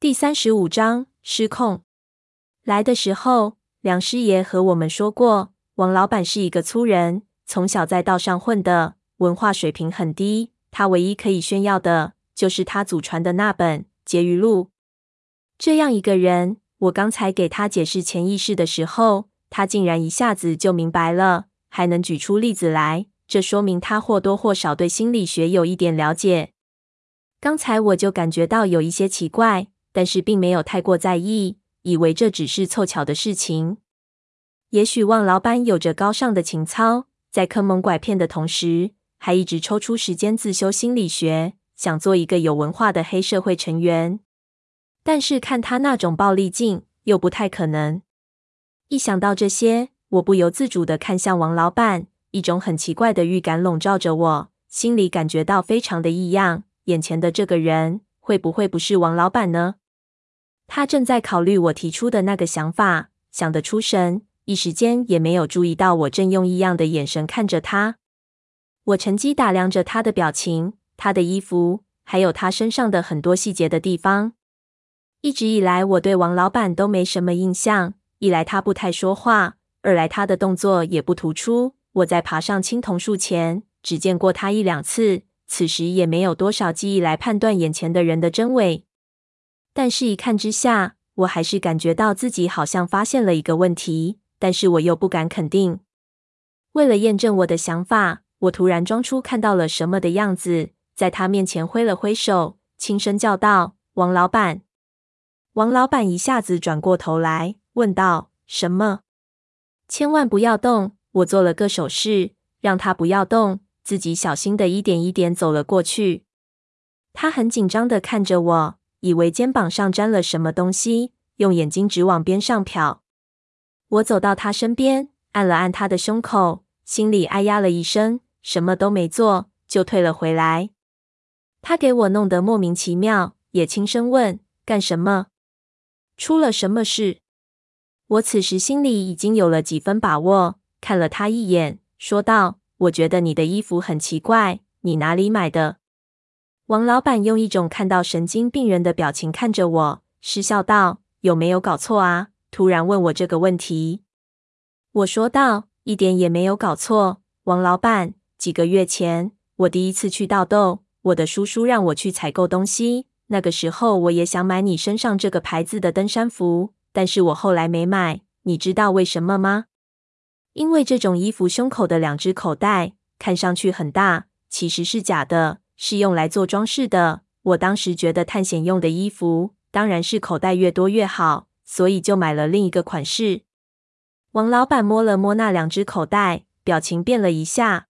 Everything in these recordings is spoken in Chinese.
第三十五章失控。来的时候，梁师爷和我们说过，王老板是一个粗人，从小在道上混的，文化水平很低。他唯一可以炫耀的，就是他祖传的那本《结余录》。这样一个人，我刚才给他解释潜意识的时候，他竟然一下子就明白了，还能举出例子来，这说明他或多或少对心理学有一点了解。刚才我就感觉到有一些奇怪。但是并没有太过在意，以为这只是凑巧的事情。也许王老板有着高尚的情操，在坑蒙拐骗的同时，还一直抽出时间自修心理学，想做一个有文化的黑社会成员。但是看他那种暴力劲，又不太可能。一想到这些，我不由自主地看向王老板，一种很奇怪的预感笼罩着我，心里感觉到非常的异样。眼前的这个人，会不会不是王老板呢？他正在考虑我提出的那个想法，想得出神，一时间也没有注意到我正用异样的眼神看着他。我趁机打量着他的表情、他的衣服，还有他身上的很多细节的地方。一直以来，我对王老板都没什么印象，一来他不太说话，二来他的动作也不突出。我在爬上青铜树前只见过他一两次，此时也没有多少记忆来判断眼前的人的真伪。但是，一看之下，我还是感觉到自己好像发现了一个问题，但是我又不敢肯定。为了验证我的想法，我突然装出看到了什么的样子，在他面前挥了挥手，轻声叫道：“王老板。”王老板一下子转过头来，问道：“什么？千万不要动！”我做了个手势，让他不要动，自己小心的一点一点走了过去。他很紧张的看着我。以为肩膀上沾了什么东西，用眼睛直往边上瞟。我走到他身边，按了按他的胸口，心里哎呀了一声，什么都没做，就退了回来。他给我弄得莫名其妙，也轻声问：“干什么？出了什么事？”我此时心里已经有了几分把握，看了他一眼，说道：“我觉得你的衣服很奇怪，你哪里买的？”王老板用一种看到神经病人的表情看着我，失笑道：“有没有搞错啊？”突然问我这个问题。我说道：“一点也没有搞错，王老板。几个月前，我第一次去道豆，我的叔叔让我去采购东西。那个时候，我也想买你身上这个牌子的登山服，但是我后来没买。你知道为什么吗？因为这种衣服胸口的两只口袋看上去很大，其实是假的。”是用来做装饰的。我当时觉得探险用的衣服，当然是口袋越多越好，所以就买了另一个款式。王老板摸了摸那两只口袋，表情变了一下。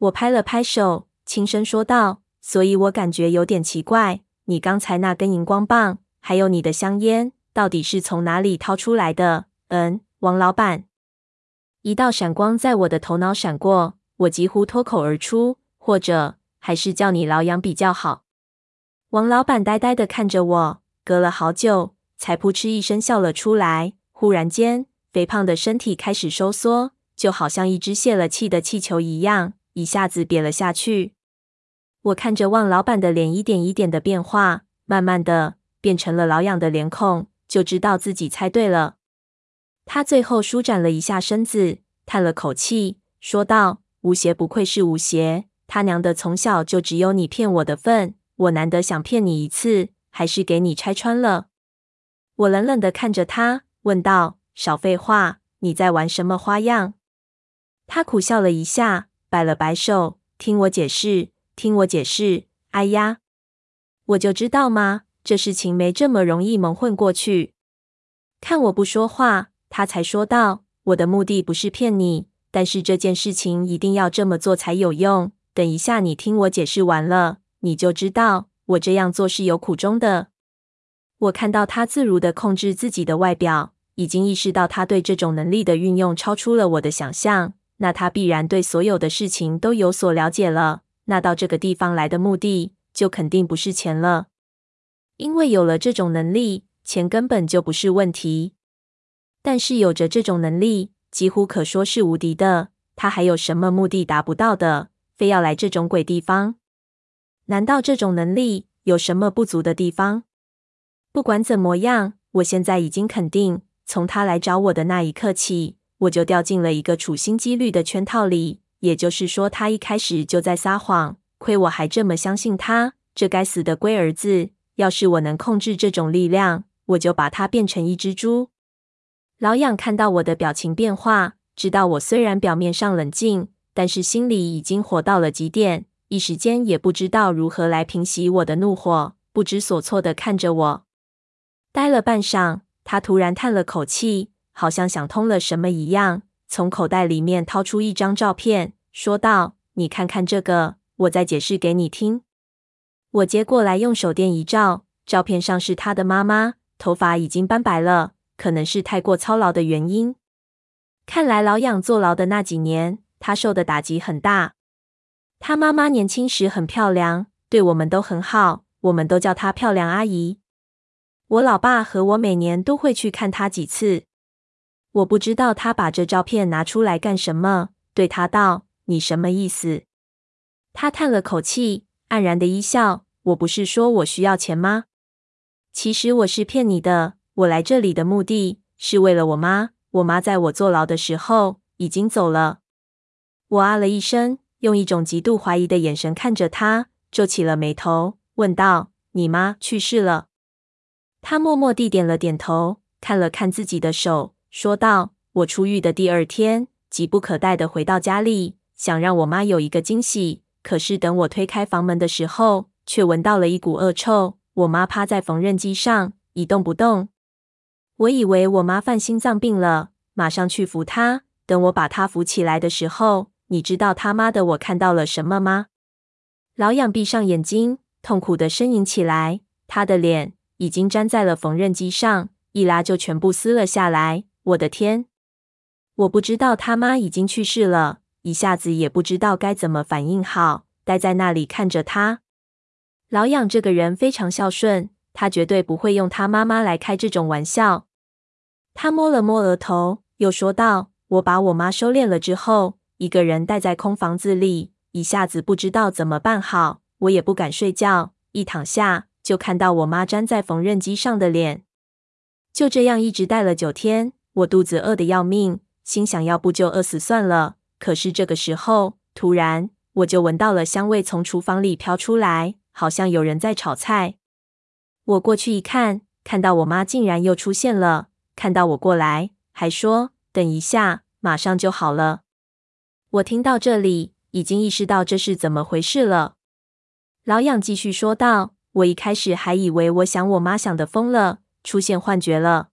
我拍了拍手，轻声说道：“所以我感觉有点奇怪，你刚才那根荧光棒，还有你的香烟，到底是从哪里掏出来的？”嗯，王老板。一道闪光在我的头脑闪过，我几乎脱口而出，或者。还是叫你老杨比较好。王老板呆呆的看着我，隔了好久，才扑哧一声笑了出来。忽然间，肥胖的身体开始收缩，就好像一只泄了气的气球一样，一下子瘪了下去。我看着王老板的脸一点一点的变化，慢慢的变成了老痒的脸孔，就知道自己猜对了。他最后舒展了一下身子，叹了口气，说道：“吴邪不愧是吴邪。”他娘的，从小就只有你骗我的份，我难得想骗你一次，还是给你拆穿了。我冷冷的看着他，问道：“少废话，你在玩什么花样？”他苦笑了一下，摆了摆手：“听我解释，听我解释。”哎呀，我就知道嘛，这事情没这么容易蒙混过去。看我不说话，他才说道：“我的目的不是骗你，但是这件事情一定要这么做才有用。”等一下，你听我解释完了，你就知道我这样做是有苦衷的。我看到他自如地控制自己的外表，已经意识到他对这种能力的运用超出了我的想象。那他必然对所有的事情都有所了解了。那到这个地方来的目的，就肯定不是钱了，因为有了这种能力，钱根本就不是问题。但是有着这种能力，几乎可说是无敌的。他还有什么目的达不到的？非要来这种鬼地方？难道这种能力有什么不足的地方？不管怎么样，我现在已经肯定，从他来找我的那一刻起，我就掉进了一个处心积虑的圈套里。也就是说，他一开始就在撒谎。亏我还这么相信他，这该死的龟儿子！要是我能控制这种力量，我就把他变成一只猪。老痒看到我的表情变化，知道我虽然表面上冷静，但是心里已经火到了极点，一时间也不知道如何来平息我的怒火，不知所措的看着我。待了半晌，他突然叹了口气，好像想通了什么一样，从口袋里面掏出一张照片，说道：“你看看这个，我再解释给你听。”我接过来，用手电一照，照片上是他的妈妈，头发已经斑白了，可能是太过操劳的原因。看来老养坐牢的那几年，他受的打击很大。他妈妈年轻时很漂亮，对我们都很好，我们都叫她漂亮阿姨。我老爸和我每年都会去看她几次。我不知道他把这照片拿出来干什么，对他道：“你什么意思？”他叹了口气。黯然的一笑，我不是说我需要钱吗？其实我是骗你的。我来这里的目的是为了我妈。我妈在我坐牢的时候已经走了。我啊了一声，用一种极度怀疑的眼神看着他，皱起了眉头，问道：“你妈去世了？”他默默地点了点头，看了看自己的手，说道：“我出狱的第二天，急不可待地回到家里，想让我妈有一个惊喜。”可是等我推开房门的时候，却闻到了一股恶臭。我妈趴在缝纫机上一动不动。我以为我妈犯心脏病了，马上去扶她。等我把她扶起来的时候，你知道他妈的我看到了什么吗？老痒闭上眼睛，痛苦的呻吟起来。他的脸已经粘在了缝纫机上，一拉就全部撕了下来。我的天！我不知道他妈已经去世了。一下子也不知道该怎么反应好，待在那里看着他。老痒这个人非常孝顺，他绝对不会用他妈妈来开这种玩笑。他摸了摸额头，又说道：“我把我妈收敛了之后，一个人待在空房子里，一下子不知道怎么办好，我也不敢睡觉，一躺下就看到我妈粘在缝纫机上的脸。就这样一直待了九天，我肚子饿得要命，心想要不就饿死算了。”可是这个时候，突然我就闻到了香味从厨房里飘出来，好像有人在炒菜。我过去一看，看到我妈竟然又出现了，看到我过来，还说等一下，马上就好了。我听到这里，已经意识到这是怎么回事了。老痒继续说道：“我一开始还以为我想我妈想的疯了，出现幻觉了。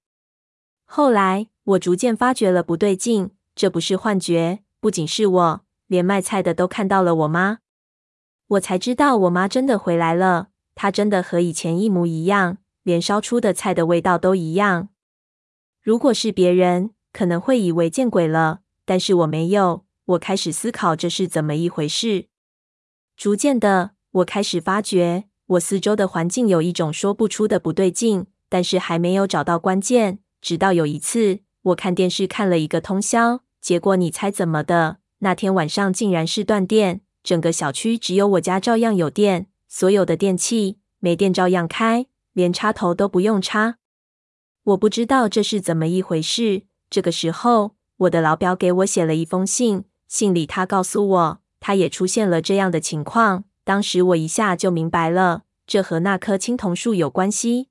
后来我逐渐发觉了不对劲，这不是幻觉。”不仅是我，连卖菜的都看到了我妈。我才知道我妈真的回来了。她真的和以前一模一样，连烧出的菜的味道都一样。如果是别人，可能会以为见鬼了，但是我没有。我开始思考这是怎么一回事。逐渐的，我开始发觉我四周的环境有一种说不出的不对劲，但是还没有找到关键。直到有一次，我看电视看了一个通宵。结果你猜怎么的？那天晚上竟然是断电，整个小区只有我家照样有电，所有的电器没电照样开，连插头都不用插。我不知道这是怎么一回事。这个时候，我的老表给我写了一封信，信里他告诉我，他也出现了这样的情况。当时我一下就明白了，这和那棵青铜树有关系。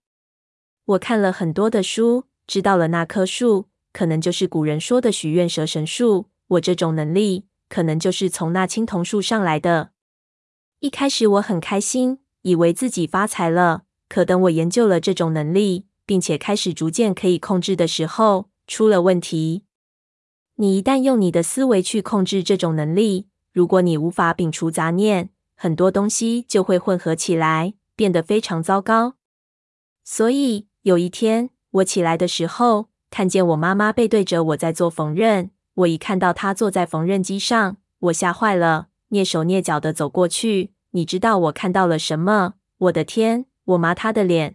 我看了很多的书，知道了那棵树。可能就是古人说的许愿蛇神树，我这种能力可能就是从那青铜树上来的。一开始我很开心，以为自己发财了。可等我研究了这种能力，并且开始逐渐可以控制的时候，出了问题。你一旦用你的思维去控制这种能力，如果你无法摒除杂念，很多东西就会混合起来，变得非常糟糕。所以有一天我起来的时候，看见我妈妈背对着我在做缝纫，我一看到她坐在缝纫机上，我吓坏了，蹑手蹑脚的走过去。你知道我看到了什么？我的天，我妈她的脸！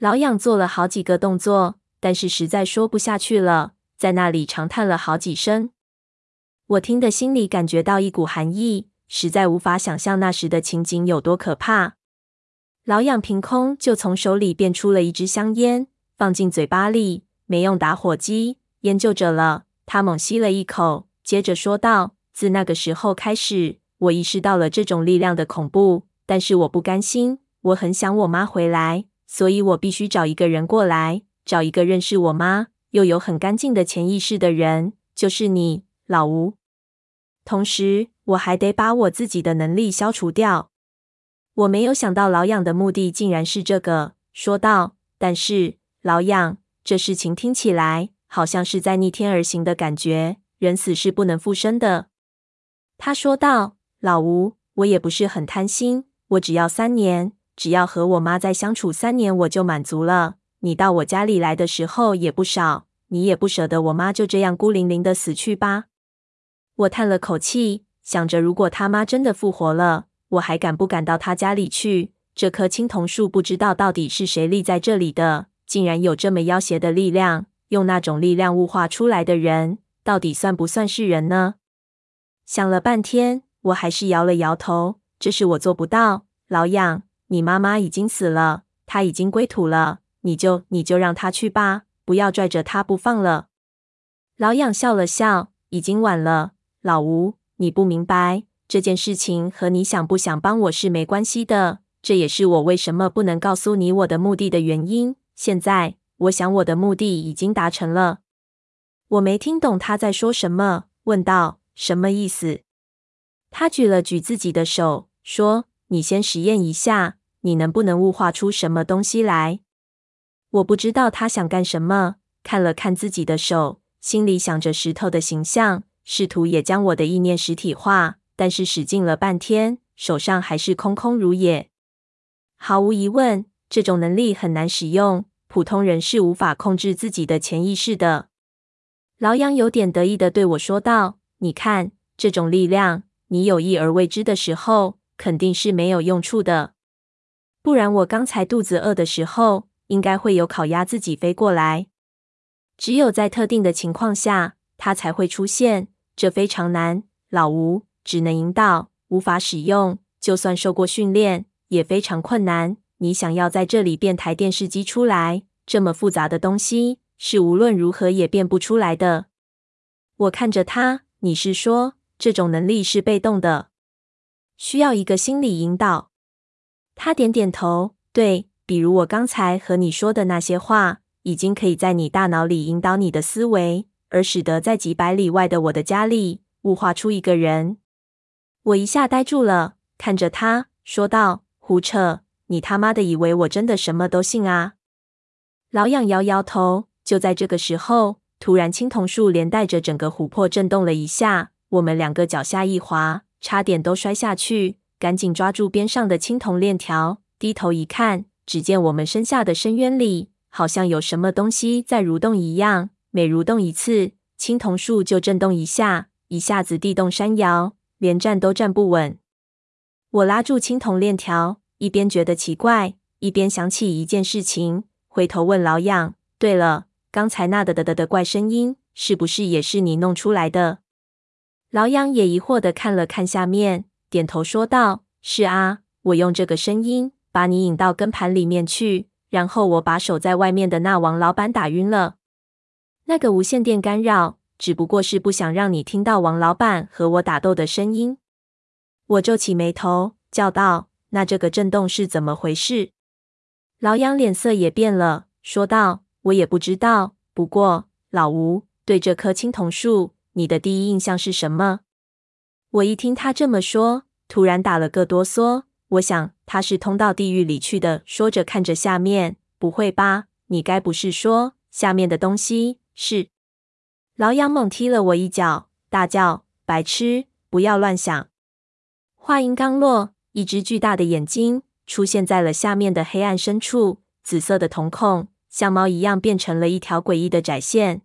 老痒做了好几个动作，但是实在说不下去了，在那里长叹了好几声。我听得心里感觉到一股寒意，实在无法想象那时的情景有多可怕。老痒凭空就从手里变出了一支香烟，放进嘴巴里，没用打火机，烟就着了。他猛吸了一口，接着说道：“自那个时候开始，我意识到了这种力量的恐怖，但是我不甘心，我很想我妈回来，所以我必须找一个人过来，找一个认识我妈又有很干净的潜意识的人，就是你，老吴。同时，我还得把我自己的能力消除掉。”我没有想到老痒的目的竟然是这个，说道：“但是老痒，这事情听起来好像是在逆天而行的感觉。人死是不能复生的。”他说道：“老吴，我也不是很贪心，我只要三年，只要和我妈再相处三年，我就满足了。你到我家里来的时候也不少，你也不舍得我妈就这样孤零零的死去吧？”我叹了口气，想着如果他妈真的复活了。我还敢不敢到他家里去？这棵青铜树不知道到底是谁立在这里的，竟然有这么妖邪的力量。用那种力量物化出来的人，到底算不算是人呢？想了半天，我还是摇了摇头。这是我做不到。老痒，你妈妈已经死了，她已经归土了，你就你就让她去吧，不要拽着他不放了。老痒笑了笑，已经晚了。老吴，你不明白。这件事情和你想不想帮我是没关系的，这也是我为什么不能告诉你我的目的的原因。现在，我想我的目的已经达成了。我没听懂他在说什么，问道：“什么意思？”他举了举自己的手，说：“你先实验一下，你能不能物化出什么东西来？”我不知道他想干什么，看了看自己的手，心里想着石头的形象，试图也将我的意念实体化。但是使劲了半天，手上还是空空如也。毫无疑问，这种能力很难使用，普通人是无法控制自己的潜意识的。老杨有点得意的对我说道：“你看，这种力量，你有意而为之的时候，肯定是没有用处的。不然，我刚才肚子饿的时候，应该会有烤鸭自己飞过来。只有在特定的情况下，它才会出现。这非常难，老吴。”只能引导，无法使用。就算受过训练，也非常困难。你想要在这里变台电视机出来，这么复杂的东西，是无论如何也变不出来的。我看着他，你是说这种能力是被动的，需要一个心理引导？他点点头，对，比如我刚才和你说的那些话，已经可以在你大脑里引导你的思维，而使得在几百里外的我的家里物化出一个人。我一下呆住了，看着他说道：“胡扯！你他妈的以为我真的什么都信啊？”老痒摇摇头。就在这个时候，突然青铜树连带着整个琥珀震动了一下，我们两个脚下一滑，差点都摔下去，赶紧抓住边上的青铜链条，低头一看，只见我们身下的深渊里好像有什么东西在蠕动一样，每蠕动一次，青铜树就震动一下，一下子地动山摇。连站都站不稳，我拉住青铜链条，一边觉得奇怪，一边想起一件事情，回头问老痒：“对了，刚才那的的的的怪声音，是不是也是你弄出来的？”老痒也疑惑的看了看下面，点头说道：“是啊，我用这个声音把你引到跟盘里面去，然后我把守在外面的那王老板打晕了。那个无线电干扰。”只不过是不想让你听到王老板和我打斗的声音。我皱起眉头，叫道：“那这个震动是怎么回事？”老杨脸色也变了，说道：“我也不知道。不过，老吴，对这棵青铜树，你的第一印象是什么？”我一听他这么说，突然打了个哆嗦。我想他是通到地狱里去的。说着，看着下面，不会吧？你该不是说下面的东西是？老杨猛踢了我一脚，大叫：“白痴，不要乱想！”话音刚落，一只巨大的眼睛出现在了下面的黑暗深处，紫色的瞳孔像猫一样变成了一条诡异的窄线，